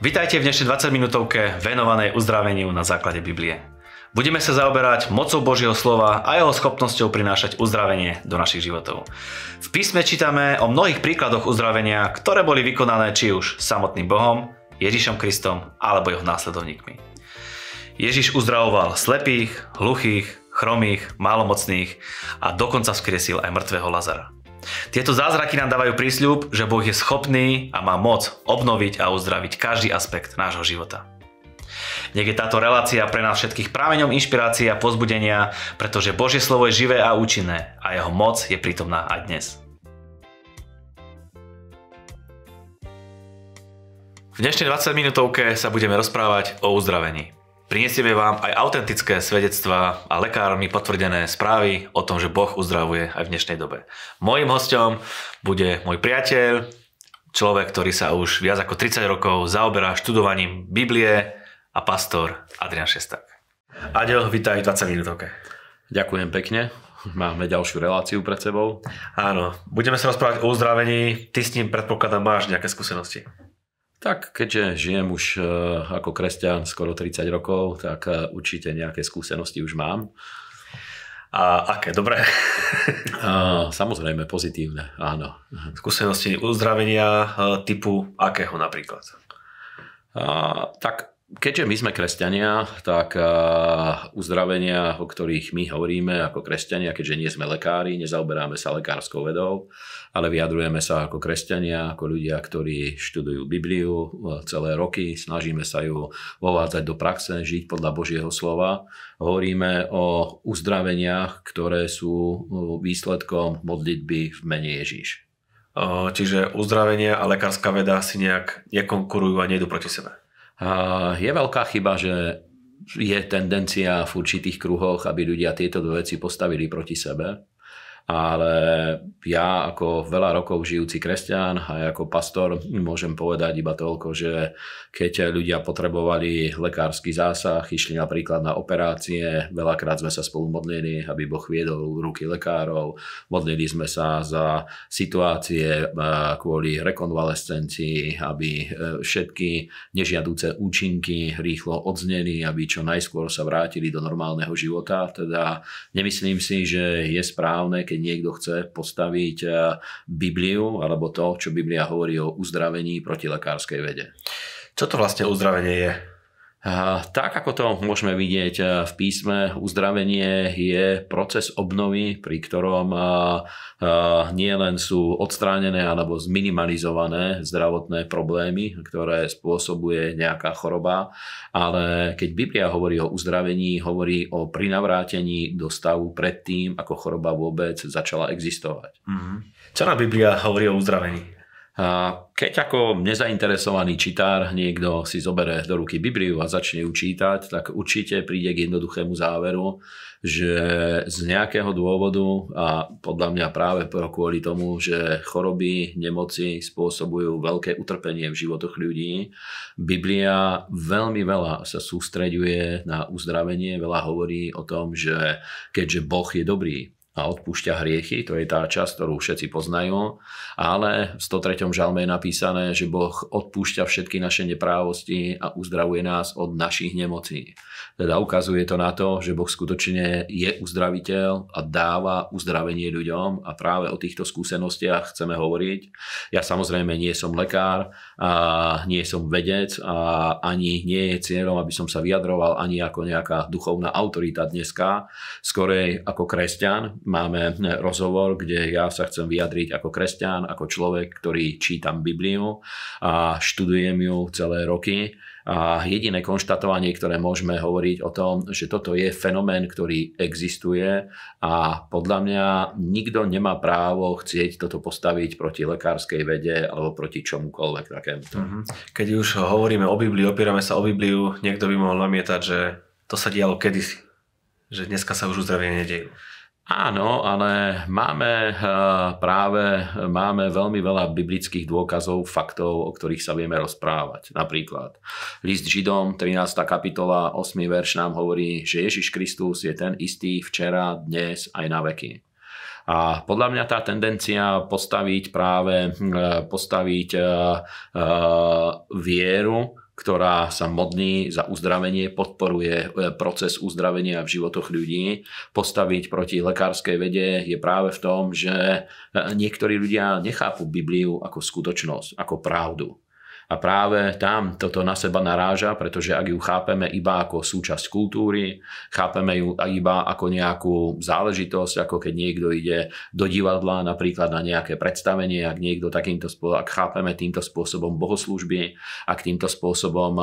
Vítajte v dnešnej 20 minútovke venovanej uzdraveniu na základe Biblie. Budeme sa zaoberať mocou Božieho slova a jeho schopnosťou prinášať uzdravenie do našich životov. V písme čítame o mnohých príkladoch uzdravenia, ktoré boli vykonané či už samotným Bohom, Ježišom Kristom alebo jeho následovníkmi. Ježiš uzdravoval slepých, hluchých, chromých, málomocných a dokonca vzkriesil aj mŕtvého Lazara. Tieto zázraky nám dávajú prísľub, že Boh je schopný a má moc obnoviť a uzdraviť každý aspekt nášho života. Nech je táto relácia pre nás všetkých prámeňom inšpirácie a pozbudenia, pretože Božie slovo je živé a účinné a jeho moc je prítomná aj dnes. V dnešnej 20 minútovke sa budeme rozprávať o uzdravení. Prinesieme vám aj autentické svedectvá a lekármi potvrdené správy o tom, že Boh uzdravuje aj v dnešnej dobe. Mojím hostom bude môj priateľ, človek, ktorý sa už viac ako 30 rokov zaoberá študovaním Biblie a pastor Adrian Šestak. Aďo, vítaj v 20 minútovke. Ďakujem pekne. Máme ďalšiu reláciu pred sebou. Áno, budeme sa rozprávať o uzdravení. Ty s ním predpokladám máš nejaké skúsenosti. Tak keďže žijem už e, ako kresťan skoro 30 rokov, tak e, určite nejaké skúsenosti už mám. A aké? Dobré? A, samozrejme pozitívne, áno. Skúsenosti uzdravenia e, typu akého napríklad? A, tak keďže my sme kresťania, tak uzdravenia, o ktorých my hovoríme ako kresťania, keďže nie sme lekári, nezaoberáme sa lekárskou vedou, ale vyjadrujeme sa ako kresťania, ako ľudia, ktorí študujú Bibliu celé roky, snažíme sa ju vovádzať do praxe, žiť podľa Božieho slova. Hovoríme o uzdraveniach, ktoré sú výsledkom modlitby v mene Ježíš. Čiže uzdravenie a lekárska veda si nejak nekonkurujú a nejdu proti sebe? Je veľká chyba, že je tendencia v určitých kruhoch, aby ľudia tieto dve veci postavili proti sebe ale ja ako veľa rokov žijúci kresťan a ako pastor môžem povedať iba toľko, že keď ľudia potrebovali lekársky zásah, išli napríklad na operácie, veľakrát sme sa spolu modlili, aby Boh viedol ruky lekárov, modlili sme sa za situácie e, kvôli rekonvalescencii, aby e, všetky nežiadúce účinky rýchlo odzneli, aby čo najskôr sa vrátili do normálneho života. Teda nemyslím si, že je správne, keď niekto chce postaviť eh, Bibliu alebo to, čo Biblia hovorí o uzdravení proti lekárskej vede. Čo to vlastne uzdravenie je? Tak ako to môžeme vidieť e, v písme, uzdravenie je proces obnovy, pri ktorom e, e, nie len sú odstránené alebo zminimalizované zdravotné problémy, ktoré spôsobuje nejaká choroba, ale keď Biblia hovorí o uzdravení, hovorí o prinavrátení do stavu predtým, ako choroba vôbec začala existovať. Mm-hmm. Čo na Biblia hovorí o uzdravení? Keď ako nezainteresovaný čitár niekto si zobere do ruky Bibliu a začne ju čítať, tak určite príde k jednoduchému záveru, že z nejakého dôvodu a podľa mňa práve kvôli tomu, že choroby, nemoci spôsobujú veľké utrpenie v životoch ľudí, Biblia veľmi veľa sa sústreďuje na uzdravenie, veľa hovorí o tom, že keďže Boh je dobrý, a odpúšťa hriechy, to je tá časť, ktorú všetci poznajú, ale v 103. žalme je napísané, že Boh odpúšťa všetky naše neprávosti a uzdravuje nás od našich nemocí. Teda ukazuje to na to, že Boh skutočne je uzdraviteľ a dáva uzdravenie ľuďom a práve o týchto skúsenostiach chceme hovoriť. Ja samozrejme nie som lekár a nie som vedec a ani nie je cieľom, aby som sa vyjadroval ani ako nejaká duchovná autorita dneska, skorej ako kresťan. Máme rozhovor, kde ja sa chcem vyjadriť ako kresťan, ako človek, ktorý čítam Bibliu a študujem ju celé roky a jediné konštatovanie, ktoré môžeme hovoriť o tom, že toto je fenomén, ktorý existuje a podľa mňa nikto nemá právo chcieť toto postaviť proti lekárskej vede alebo proti čomukoľvek takémuto. Mhm. Keď už hovoríme o Biblii, opierame sa o Bibliu, niekto by mohol namietať, že to sa dialo kedysi. Že dneska sa už uzdravenie nedejú. Áno, ale máme eh, práve máme veľmi veľa biblických dôkazov, faktov, o ktorých sa vieme rozprávať. Napríklad list Židom, 13. kapitola, 8. verš nám hovorí, že Ježiš Kristus je ten istý včera, dnes aj na veky. A podľa mňa tá tendencia postaviť práve postaviť vieru ktorá sa modní za uzdravenie, podporuje e, proces uzdravenia v životoch ľudí. Postaviť proti lekárskej vede je práve v tom, že e, niektorí ľudia nechápu Bibliu ako skutočnosť, ako pravdu. A práve tam toto na seba naráža, pretože ak ju chápeme iba ako súčasť kultúry, chápeme ju iba ako nejakú záležitosť, ako keď niekto ide do divadla napríklad na nejaké predstavenie, ak niekto takýmto spôsobom, ak chápeme týmto spôsobom bohoslúžby, ak týmto spôsobom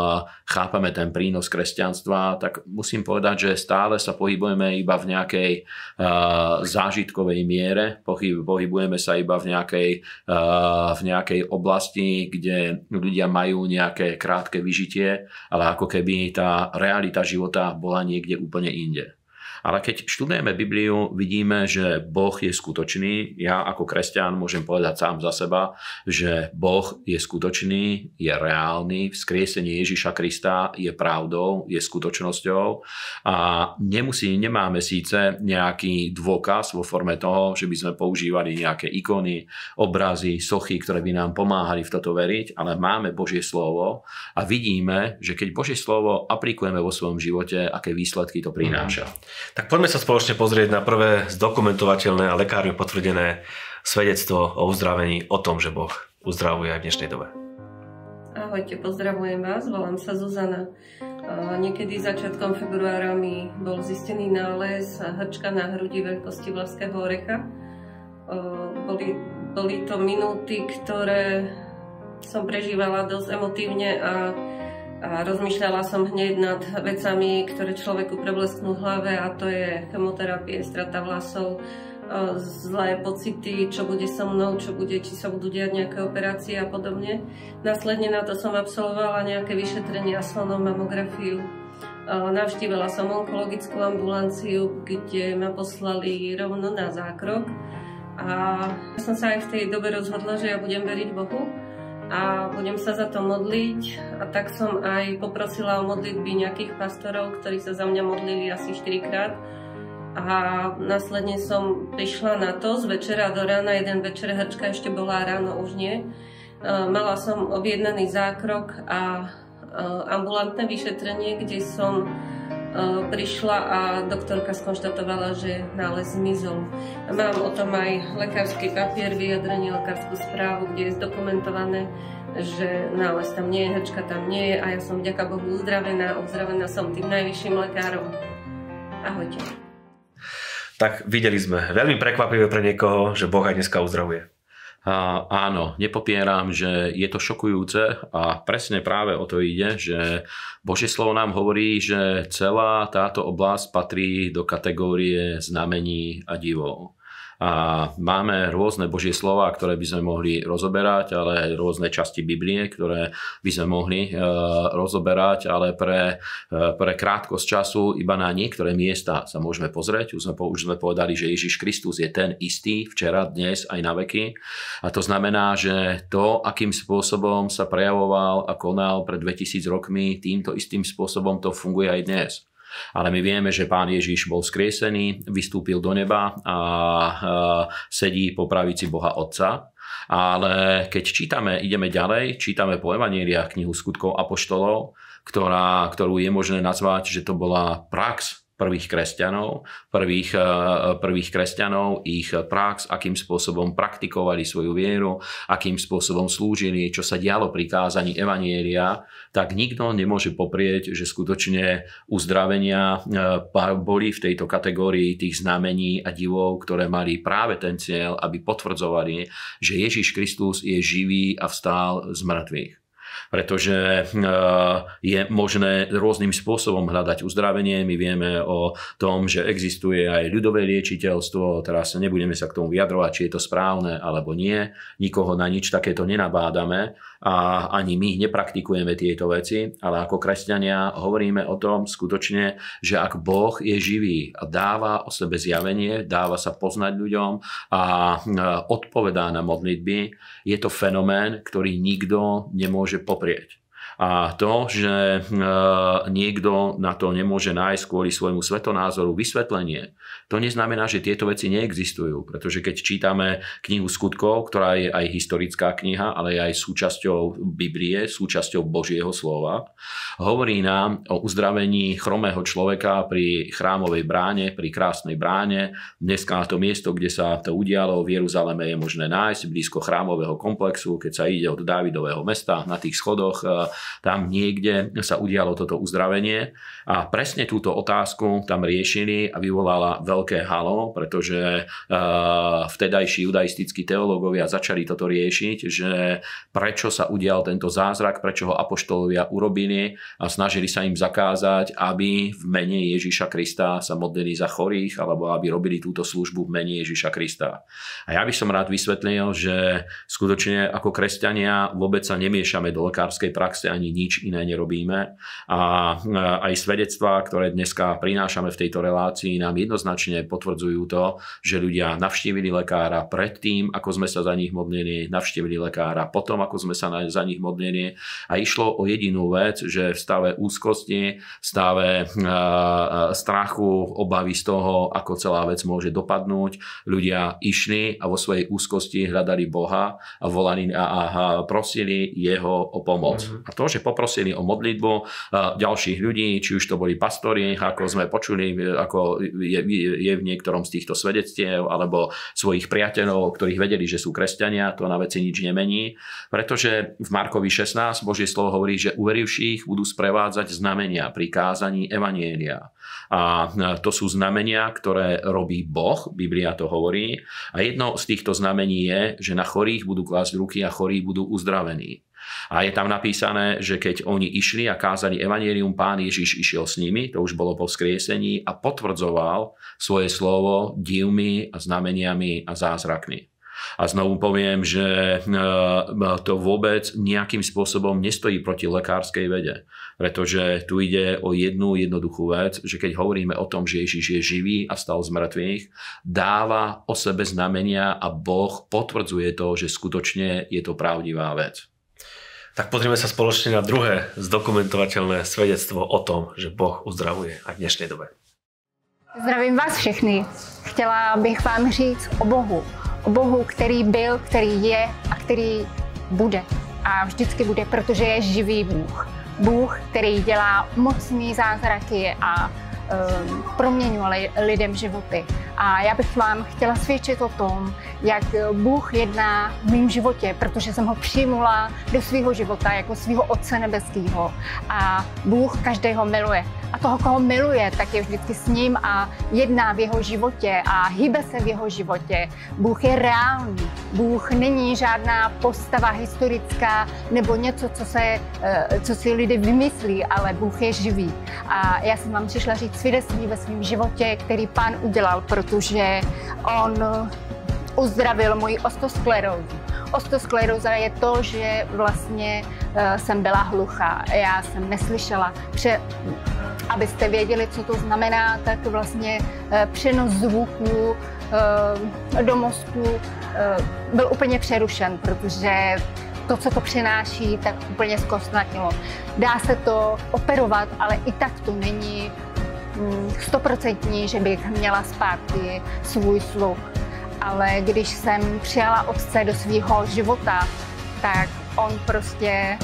chápeme ten prínos kresťanstva, tak musím povedať, že stále sa pohybujeme iba v nejakej uh, zážitkovej miere, pohybujeme sa iba v nejakej, uh, v nejakej oblasti, kde ľudia ľudia majú nejaké krátke vyžitie, ale ako keby tá realita života bola niekde úplne inde. Ale keď študujeme Bibliu, vidíme, že Boh je skutočný. Ja ako kresťan môžem povedať sám za seba, že Boh je skutočný, je reálny. Vzkriesenie Ježiša Krista je pravdou, je skutočnosťou a nemusí, nemáme síce nejaký dôkaz vo forme toho, že by sme používali nejaké ikony, obrazy, sochy, ktoré by nám pomáhali v toto veriť, ale máme Božie slovo a vidíme, že keď Božie slovo aplikujeme vo svojom živote, aké výsledky to prináša. Tak poďme sa spoločne pozrieť na prvé zdokumentovateľné a lekárne potvrdené svedectvo o uzdravení, o tom, že Boh uzdravuje aj v dnešnej dobe. Ahojte, pozdravujem vás, volám sa Zuzana. Niekedy začiatkom februára mi bol zistený nález hrčka na hrudi veľkosti vlaského orecha. Boli, boli to minúty, ktoré som prežívala dosť emotívne a a rozmýšľala som hneď nad vecami, ktoré človeku preblesknú hlave a to je chemoterapie, strata vlasov, zlé pocity, čo bude so mnou, čo bude, či sa budú diať nejaké operácie a podobne. Následne na to som absolvovala nejaké vyšetrenia, slonom mamografiu. Navštívila som onkologickú ambulanciu, kde ma poslali rovno na zákrok. A som sa aj v tej dobe rozhodla, že ja budem veriť Bohu a budem sa za to modliť. A tak som aj poprosila o modlitby nejakých pastorov, ktorí sa za mňa modlili asi 4 krát. A následne som prišla na to z večera do rána, jeden večer hrčka ešte bola, ráno už nie. Mala som objednaný zákrok a ambulantné vyšetrenie, kde som prišla a doktorka skonštatovala, že nález zmizol. Mám o tom aj lekársky papier, vyjadrenie lekárskú správu, kde je zdokumentované, že nález tam nie je, hrčka tam nie je a ja som vďaka Bohu uzdravená, uzdravená som tým najvyšším lekárom. Ahojte. Tak videli sme, veľmi prekvapivé pre niekoho, že Boh aj dneska uzdravuje. Áno, nepopieram, že je to šokujúce a presne práve o to ide, že Božie slovo nám hovorí, že celá táto oblasť patrí do kategórie znamení a divov. A máme rôzne Božie slova, ktoré by sme mohli rozoberať, ale aj rôzne časti Biblie, ktoré by sme mohli e, rozoberať, ale pre, e, pre krátkosť času iba na niektoré miesta sa môžeme pozrieť. Už sme, už sme povedali, že Ježiš Kristus je ten istý včera, dnes aj na veky. A to znamená, že to, akým spôsobom sa prejavoval a konal pred 2000 rokmi, týmto istým spôsobom to funguje aj dnes. Ale my vieme, že pán Ježiš bol skriesený, vystúpil do neba a sedí po pravici Boha Otca. Ale keď čítame, ideme ďalej, čítame po Evangeliách knihu skutkov Apoštolov, ktorá, ktorú je možné nazvať, že to bola prax prvých kresťanov, prvých, eh, prvých kresťanov, ich prax, akým spôsobom praktikovali svoju vieru, akým spôsobom slúžili, čo sa dialo pri kázaní Evanielia, tak nikto nemôže poprieť, že skutočne uzdravenia eh, boli v tejto kategórii tých znamení a divov, ktoré mali práve ten cieľ, aby potvrdzovali, že Ježiš Kristus je živý a vstál z mŕtvych pretože eh, je možné rôznym spôsobom hľadať uzdravenie. My vieme o tom, že existuje aj ľudové liečiteľstvo, teraz nebudeme sa k tomu vyjadrovať, či je to správne alebo nie. Nikoho na nič takéto nenabádame a ani my nepraktikujeme tieto veci, ale ako kresťania hovoríme o tom skutočne, že ak Boh je živý a dáva o sebe zjavenie, dáva sa poznať ľuďom a odpovedá na modlitby, je to fenomén, ktorý nikto nemôže poprieť. A to, že niekto na to nemôže nájsť kvôli svojmu svetonázoru vysvetlenie, to neznamená, že tieto veci neexistujú. Pretože keď čítame knihu skutkov, ktorá je aj historická kniha, ale je aj súčasťou Biblie, súčasťou Božieho slova, hovorí nám o uzdravení chromého človeka pri chrámovej bráne, pri krásnej bráne. Dneska to miesto, kde sa to udialo v Jeruzaleme je možné nájsť blízko chrámového komplexu, keď sa ide od Dávidového mesta na tých schodoch tam niekde sa udialo toto uzdravenie a presne túto otázku tam riešili a vyvolala veľké halo, pretože vtedajší judaistickí teológovia začali toto riešiť, že prečo sa udial tento zázrak, prečo ho apoštolovia urobili a snažili sa im zakázať, aby v mene Ježíša Krista sa modlili za chorých alebo aby robili túto službu v mene Ježíša Krista. A ja by som rád vysvetlil, že skutočne ako kresťania vôbec sa nemiešame do lekárskej praxe ani nič iné nerobíme. A aj svedectvá, ktoré dneska prinášame v tejto relácii, nám jednoznačne potvrdzujú to, že ľudia navštívili lekára predtým, ako sme sa za nich modlili, navštívili lekára potom, ako sme sa za nich modlili. A išlo o jedinú vec, že v stave úzkosti, v stave strachu, obavy z toho, ako celá vec môže dopadnúť, ľudia išli a vo svojej úzkosti hľadali Boha a volali a, a prosili jeho o pomoc. Mm-hmm. A to, že poprosili o modlitbu ďalších ľudí, či už to boli pastori, ako sme počuli, ako je, je v niektorom z týchto svedectiev, alebo svojich priateľov, ktorých vedeli, že sú kresťania, to na veci nič nemení. Pretože v Markovi 16 Božie slovo hovorí, že uverivších budú sprevádzať znamenia pri kázaní Evanielia. A to sú znamenia, ktoré robí Boh, Biblia to hovorí. A jedno z týchto znamení je, že na chorých budú klásť ruky a chorí budú uzdravení. A je tam napísané, že keď oni išli a kázali evanielium, pán Ježiš išiel s nimi, to už bolo po skriesení, a potvrdzoval svoje slovo divmi a znameniami a zázrakmi. A znovu poviem, že e, to vôbec nejakým spôsobom nestojí proti lekárskej vede. Pretože tu ide o jednu jednoduchú vec, že keď hovoríme o tom, že Ježiš je živý a stal z mŕtvych, dáva o sebe znamenia a Boh potvrdzuje to, že skutočne je to pravdivá vec. Tak pozrieme sa spoločne na druhé zdokumentovateľné svedectvo o tom, že Boh uzdravuje aj v dnešnej dobe. Zdravím vás všechny. Chtěla bych vám říct o Bohu. O Bohu, který byl, který je a který bude. A vždycky bude, protože je živý Bůh. Bůh, který dělá mocný zázraky a um, proměňuje lidem životy. A já bych vám chtěla svědčit o tom, jak Bůh jedná v mém životě, protože jsem ho přijmula do svého života jako svého Otce nebeského. A Bůh každého miluje. A toho, koho miluje, tak je vždycky s ním a jedná v jeho životě a hýbe se v jeho životě. Bůh je reálný. Bůh není žádná postava historická nebo něco, co, se, eh, co si lidé vymyslí, ale Bůh je živý. A já jsem vám přišla říct svědectví ve svém životě, který pán udělal, protože on uzdravil moji ostosklerózu. Ostoskleróza je to, že vlastně uh, jsem byla hluchá, já jsem neslyšela. Pře- abyste věděli, co to znamená, tak vlastně uh, přenos zvuků uh, do mozku byl úplně přerušen, protože to, co to přináší, tak úplně zkostnatilo. Dá se to operovat, ale i tak to není stoprocentní, že bych měla zpátky svůj sluch ale když jsem přijala otce do svého života, tak on prostě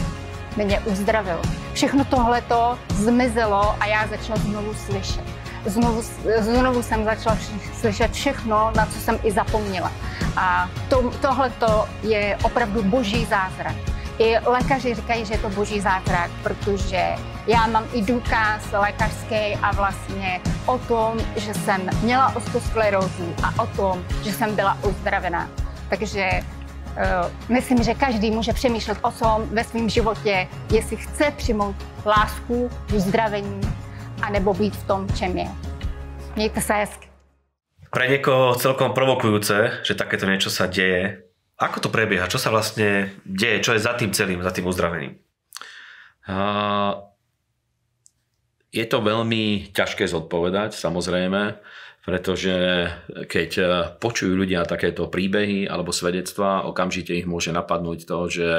mě uzdravil. Všechno tohleto zmizelo a já začala znovu slyšet. Znovu, znovu jsem začala slyšet všechno, na co jsem i zapomněla. A to, tohleto je opravdu boží zázrak. I lékaři říkají, že je to boží zázrak, protože já mám i důkaz lékařský a vlastně o tom, že jsem měla osteosklerózu a o tom, že jsem byla uzdravená. Takže uh, myslím, že každý může přemýšlet o tom ve svém životě, jestli chce přijmout lásku, uzdravení, anebo být v tom, čem je. Mějte se hezky. Pre niekoho celkom provokujúce, že takéto niečo sa deje. Ako to prebieha? Čo sa vlastne deje? Čo je za tým celým, za tým uzdravením? Uh, je to veľmi ťažké zodpovedať, samozrejme. Pretože keď e, počujú ľudia takéto príbehy alebo svedectvá, okamžite ich môže napadnúť to, že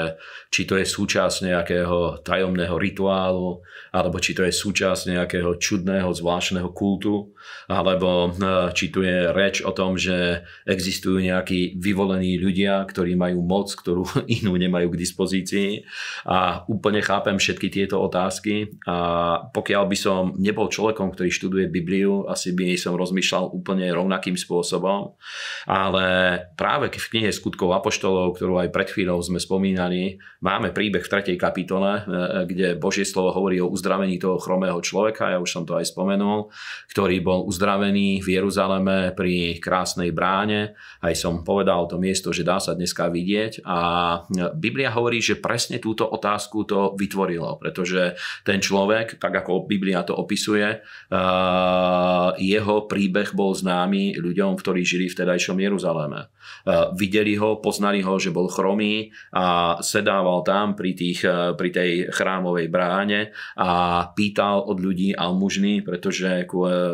či to je súčasť nejakého tajomného rituálu, alebo či to je súčasť nejakého čudného, zvláštneho kultu, alebo e, či tu je reč o tom, že existujú nejakí vyvolení ľudia, ktorí majú moc, ktorú inú nemajú k dispozícii. A úplne chápem všetky tieto otázky. A pokiaľ by som nebol človekom, ktorý študuje Bibliu, asi by som rozmýšľal rozmýšľal úplne rovnakým spôsobom, ale práve v knihe Skutkov Apoštolov, ktorú aj pred chvíľou sme spomínali, máme príbeh v 3. kapitole, e, kde Božie slovo hovorí o uzdravení toho chromého človeka, ja už som to aj spomenul, ktorý bol uzdravený v Jeruzaleme pri krásnej bráne. Aj som povedal to miesto, že dá sa dneska vidieť a Biblia hovorí, že presne túto otázku to vytvorilo, pretože ten človek, tak ako Biblia to opisuje, e, jeho príbeh príbeh bol známy ľuďom, ktorí žili v tedajšom Jeruzaleme. Videli ho, poznali ho, že bol chromý a sedával tam pri, tých, e, pri tej chrámovej bráne a pýtal od ľudí almužny, pretože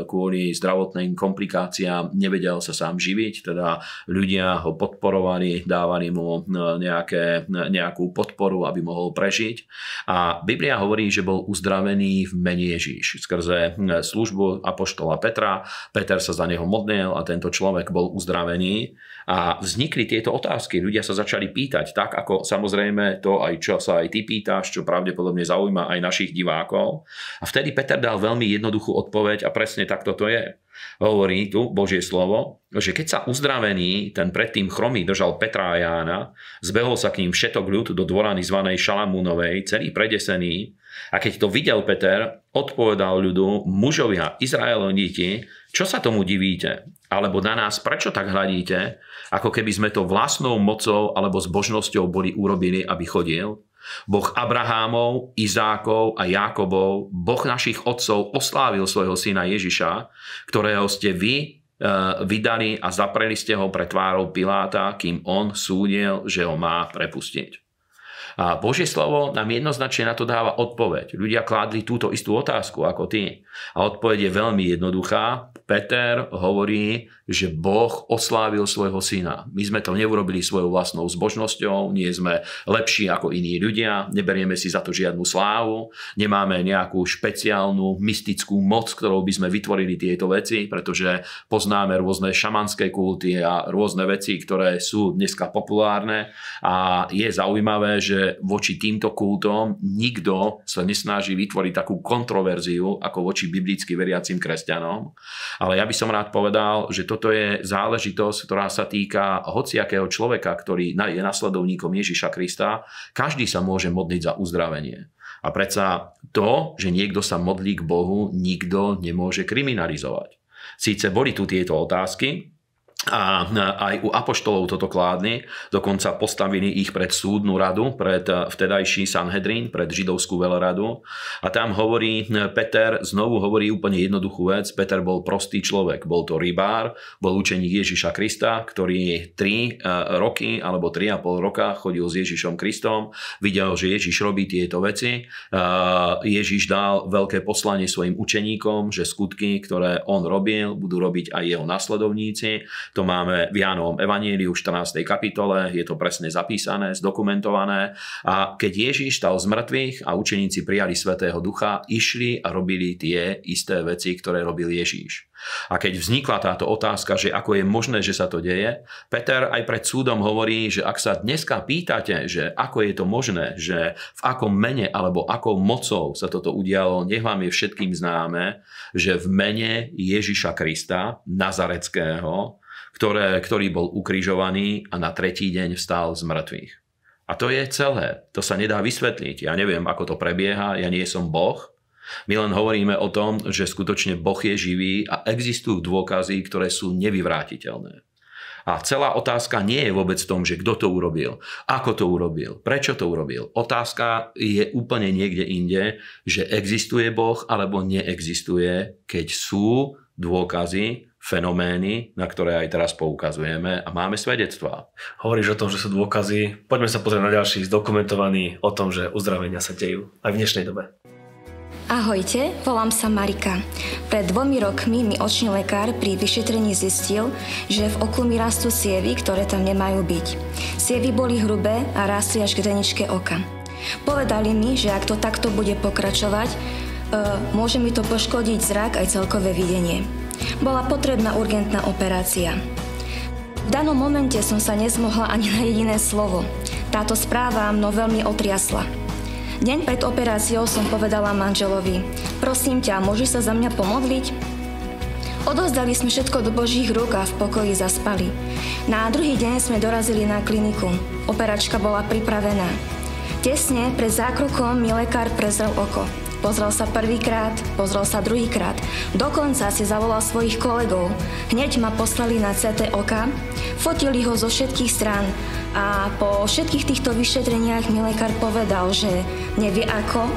kvôli zdravotným komplikáciám nevedel sa sám živiť, teda ľudia ho podporovali, dávali mu e, nejaké, nejakú podporu, aby mohol prežiť. A Biblia hovorí, že bol uzdravený v mene Ježíš skrze e, službu apoštola Petra. Peter sa za neho modlil a tento človek bol uzdravený. A vznikli tieto otázky. Ľudia sa začali pýtať, tak ako samozrejme to aj čo sa aj ty pýtaš, čo pravdepodobne zaujíma aj našich divákov. A vtedy Peter dal veľmi jednoduchú odpoveď a presne takto to je. Hovorí tu Božie slovo, že keď sa uzdravený, ten predtým chromý držal Petra a Jána, zbehol sa k ním všetok ľud do dvorany zvanej Šalamúnovej, celý predesený, a keď to videl Peter, odpovedal ľudu, mužovia, Izraeloniti, čo sa tomu divíte? Alebo na nás prečo tak hľadíte, ako keby sme to vlastnou mocou alebo zbožnosťou boli urobili, aby chodil? Boh Abrahámov, Izákov a Jákobov, Boh našich otcov oslávil svojho syna Ježiša, ktorého ste vy e, vydali a zapreli ste ho pre tvárou Piláta, kým on súdil, že ho má prepustiť. A Božie slovo nám jednoznačne na to dáva odpoveď. Ľudia kládli túto istú otázku ako ty. A odpoveď je veľmi jednoduchá. Peter hovorí, že Boh oslávil svojho syna. My sme to neurobili svojou vlastnou zbožnosťou, nie sme lepší ako iní ľudia, neberieme si za to žiadnu slávu, nemáme nejakú špeciálnu mystickú moc, ktorou by sme vytvorili tieto veci, pretože poznáme rôzne šamanské kulty a rôzne veci, ktoré sú dneska populárne a je zaujímavé, že voči týmto kultom nikto sa nesnaží vytvoriť takú kontroverziu ako voči biblicky veriacim kresťanom. Ale ja by som rád povedal, že toto je záležitosť, ktorá sa týka hociakého človeka, ktorý je nasledovníkom Ježiša Krista. Každý sa môže modliť za uzdravenie. A predsa to, že niekto sa modlí k Bohu, nikto nemôže kriminalizovať. Síce boli tu tieto otázky, a aj u apoštolov toto kládli, dokonca postavili ich pred súdnu radu, pred vtedajší Sanhedrin, pred židovskú veľradu. A tam hovorí Peter, znovu hovorí úplne jednoduchú vec. Peter bol prostý človek, bol to rybár, bol učeník Ježiša Krista, ktorý 3 e, roky alebo 3,5 roka chodil s Ježišom Kristom, videl, že Ježiš robí tieto veci. E, Ježiš dal veľké poslanie svojim učeníkom, že skutky, ktoré on robil, budú robiť aj jeho nasledovníci to máme v Jánovom Evaníliu v 14. kapitole, je to presne zapísané, zdokumentované. A keď Ježíš stal z mŕtvych a učeníci prijali Svetého Ducha, išli a robili tie isté veci, ktoré robil Ježíš. A keď vznikla táto otázka, že ako je možné, že sa to deje, Peter aj pred súdom hovorí, že ak sa dneska pýtate, že ako je to možné, že v akom mene alebo akou mocou sa toto udialo, nech vám je všetkým známe, že v mene Ježiša Krista, Nazareckého, ktoré, ktorý bol ukrižovaný a na tretí deň vstal z mŕtvych. A to je celé. To sa nedá vysvetliť. Ja neviem, ako to prebieha, ja nie som Boh. My len hovoríme o tom, že skutočne Boh je živý a existujú dôkazy, ktoré sú nevyvrátiteľné. A celá otázka nie je vôbec v tom, že kto to urobil, ako to urobil, prečo to urobil. Otázka je úplne niekde inde, že existuje Boh alebo neexistuje, keď sú dôkazy, fenomény, na ktoré aj teraz poukazujeme a máme svedectvá. Hovoríš o tom, že sú dôkazy. Poďme sa pozrieť na ďalší zdokumentovaný o tom, že uzdravenia sa dejú aj v dnešnej dobe. Ahojte, volám sa Marika. Pred dvomi rokmi mi očný lekár pri vyšetrení zistil, že v oku mi rastú sievy, ktoré tam nemajú byť. Sievy boli hrubé a rástli až k dreničke oka. Povedali mi, že ak to takto bude pokračovať, e, môže mi to poškodiť zrak aj celkové videnie. Bola potrebná urgentná operácia. V danom momente som sa nezmohla ani na jediné slovo. Táto správa mnou veľmi otriasla. Deň pred operáciou som povedala manželovi, prosím ťa, môžeš sa za mňa pomodliť? Odozdali sme všetko do Božích rúk a v pokoji zaspali. Na druhý deň sme dorazili na kliniku. Operačka bola pripravená. Tesne pred zákrokom mi lekár prezrel oko. Pozrel sa prvýkrát, pozrel sa druhýkrát. Dokonca si zavolal svojich kolegov. Hneď ma poslali na CT oka, fotili ho zo všetkých strán a po všetkých týchto vyšetreniach mi lekár povedal, že nevie ako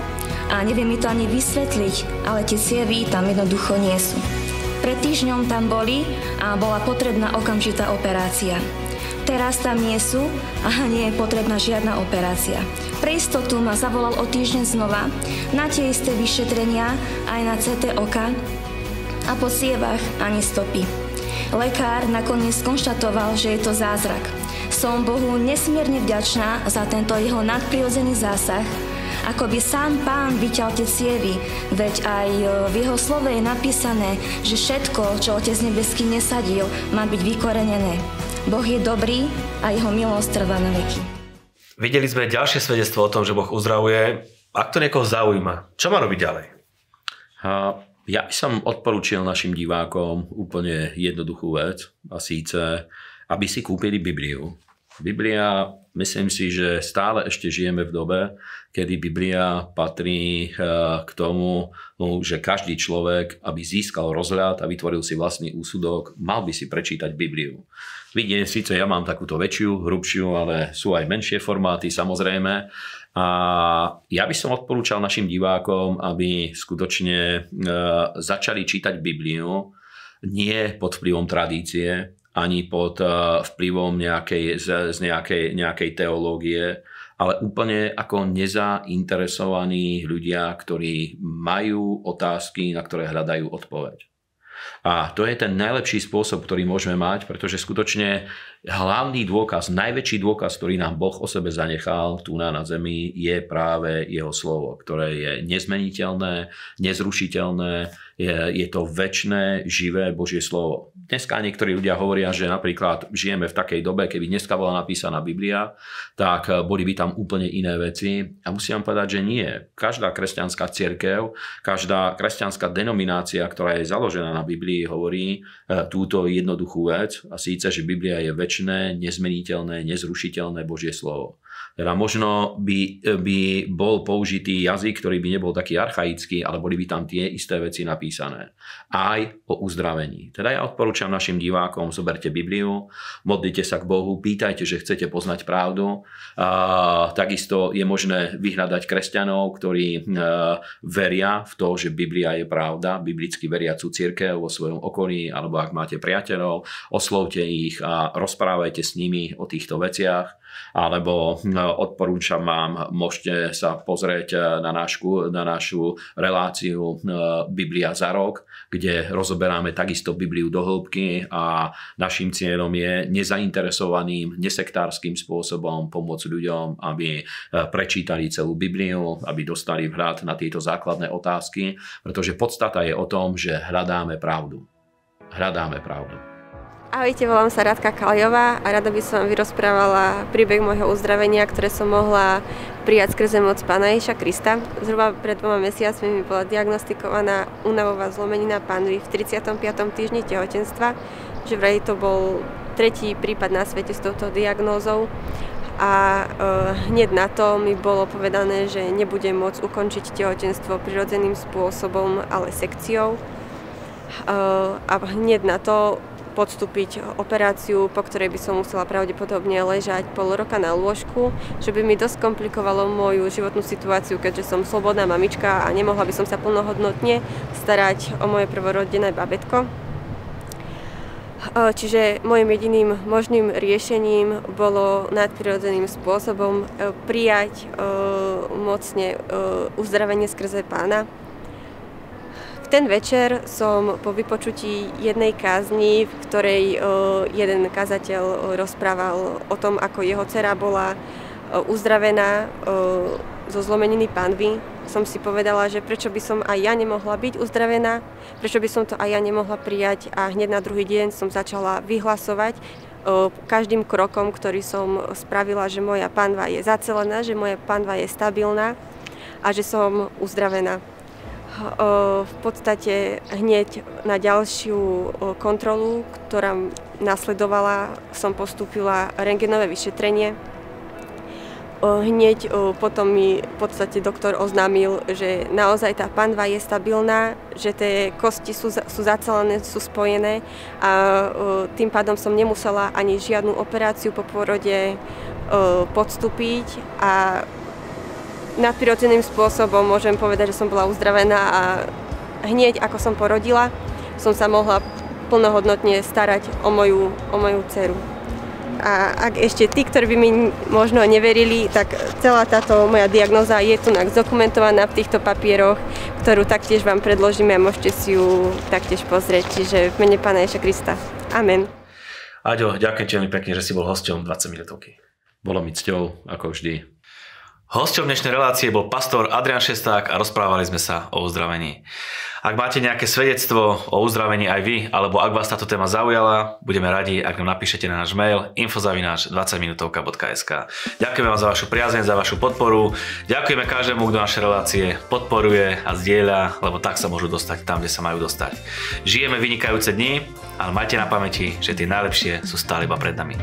a nevie mi to ani vysvetliť, ale tie cievy tam jednoducho nie sú. Pred týždňom tam boli a bola potrebná okamžitá operácia. Teraz tam nie sú a nie je potrebná žiadna operácia. Pre istotu ma zavolal o týždeň znova na tie isté vyšetrenia aj na CT oka a po sievach ani stopy. Lekár nakoniec skonštatoval, že je to zázrak. Som Bohu nesmierne vďačná za tento jeho nadprirodzený zásah, ako by sám pán vyťal tie cievy, veď aj v jeho slove je napísané, že všetko, čo Otec nebeský nesadil, má byť vykorenené. Boh je dobrý a jeho milosť trvá na veky. Videli sme ďalšie svedectvo o tom, že Boh uzdravuje. Ak to niekoho zaujíma, čo má robiť ďalej? A ja by som odporúčil našim divákom úplne jednoduchú vec a síce, aby si kúpili Bibliu. Biblia, myslím si, že stále ešte žijeme v dobe, kedy Biblia patrí eh, k tomu, no, že každý človek, aby získal rozhľad a vytvoril si vlastný úsudok, mal by si prečítať Bibliu. Vidie, síce ja mám takúto väčšiu, hrubšiu, ale sú aj menšie formáty samozrejme. A ja by som odporúčal našim divákom, aby skutočne e, začali čítať Bibliu nie pod vplyvom tradície, ani pod e, vplyvom nejakej, z, z nejakej, nejakej teológie, ale úplne ako nezainteresovaní ľudia, ktorí majú otázky, na ktoré hľadajú odpoveď. A to je ten najlepší spôsob, ktorý môžeme mať, pretože skutočne hlavný dôkaz, najväčší dôkaz, ktorý nám Boh o sebe zanechal tu na, na zemi, je práve jeho slovo, ktoré je nezmeniteľné, nezrušiteľné, je, je to väčšné, živé Božie slovo. Dneska niektorí ľudia hovoria, že napríklad žijeme v takej dobe, keby dneska bola napísaná Biblia, tak boli by tam úplne iné veci. A musím vám povedať, že nie. Každá kresťanská cirkev, každá kresťanská denominácia, ktorá je založená na Biblii, hovorí e, túto jednoduchú vec a síce, že Biblia je väčšné, nezmeniteľné, nezrušiteľné Božie slovo. Teda možno by, by bol použitý jazyk, ktorý by nebol taký archaický, ale boli by tam tie isté veci napísané. Aj o uzdravení. Teda ja odporúčam našim divákom, zoberte Bibliu, modlite sa k Bohu, pýtajte, že chcete poznať pravdu. A, takisto je možné vyhľadať kresťanov, ktorí a, veria v to, že Biblia je pravda, biblicky veriacú církev vo svojom okolí, alebo ak máte priateľov, oslovte ich a rozprávajte s nimi o týchto veciach alebo odporúčam vám, môžete sa pozrieť eh, na, našu, na našu reláciu eh, Biblia za rok, kde rozoberáme takisto Bibliu do hĺbky a našim cieľom je nezainteresovaným, nesektárským spôsobom pomôcť ľuďom, aby prečítali celú Bibliu, aby dostali vhľad na tieto základné otázky, pretože podstata je o tom, že hľadáme pravdu. Hľadáme pravdu. Ahojte, volám sa Radka Kaljová a rada by som vám vyrozprávala príbeh môjho uzdravenia, ktoré som mohla prijať skrze moc Pána Ježa Krista. Zhruba pred dvoma mesiacmi mi bola diagnostikovaná únavová zlomenina pánvy v 35. týždni tehotenstva, že vraj to bol tretí prípad na svete s touto diagnózou a e, hneď na to mi bolo povedané, že nebudem môcť ukončiť tehotenstvo prirodzeným spôsobom, ale sekciou. E, a hneď na to podstúpiť operáciu, po ktorej by som musela pravdepodobne ležať pol roka na lôžku, že by mi dosť komplikovalo moju životnú situáciu, keďže som slobodná mamička a nemohla by som sa plnohodnotne starať o moje prvorodené babetko. Čiže môjim jediným možným riešením bolo nadprirodzeným spôsobom e, prijať e, mocne e, uzdravenie skrze pána ten večer som po vypočutí jednej kázni, v ktorej jeden kazateľ rozprával o tom, ako jeho dcera bola uzdravená zo zlomeniny panvy, som si povedala, že prečo by som aj ja nemohla byť uzdravená, prečo by som to aj ja nemohla prijať a hneď na druhý deň som začala vyhlasovať každým krokom, ktorý som spravila, že moja panva je zacelená, že moja panva je stabilná a že som uzdravená. V podstate hneď na ďalšiu kontrolu, ktorá nasledovala, som postúpila rengenové vyšetrenie. Hneď potom mi v podstate doktor oznámil, že naozaj tá panva je stabilná, že tie kosti sú, sú zacelené, sú spojené a tým pádom som nemusela ani žiadnu operáciu po pôrode podstúpiť a nadprirodzeným spôsobom môžem povedať, že som bola uzdravená a hneď ako som porodila, som sa mohla plnohodnotne starať o moju, o moju dceru. A ak ešte tí, ktorí by mi možno neverili, tak celá táto moja diagnoza je tu zdokumentovaná v týchto papieroch, ktorú taktiež vám predložíme a môžete si ju taktiež pozrieť. Čiže v mene Pána Ježa Krista. Amen. Aďo, ďakujem ti veľmi pekne, že si bol hosťom 20 minútovky. Bolo mi cťou, ako vždy. Hosťom dnešnej relácie bol pastor Adrian Šesták a rozprávali sme sa o uzdravení. Ak máte nejaké svedectvo o uzdravení aj vy, alebo ak vás táto téma zaujala, budeme radi, ak nám napíšete na náš mail infozavináč 20minutovka.sk Ďakujeme vám za vašu priazeň, za vašu podporu. Ďakujeme každému, kto naše relácie podporuje a zdieľa, lebo tak sa môžu dostať tam, kde sa majú dostať. Žijeme vynikajúce dni, ale majte na pamäti, že tie najlepšie sú stále iba pred nami.